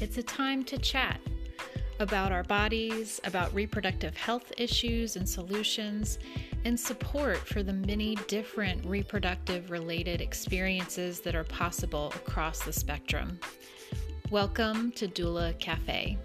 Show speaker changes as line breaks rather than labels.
it's a time to chat about our bodies, about reproductive health issues and solutions, and support for the many different reproductive related experiences that are possible across the spectrum. Welcome to Doula Cafe.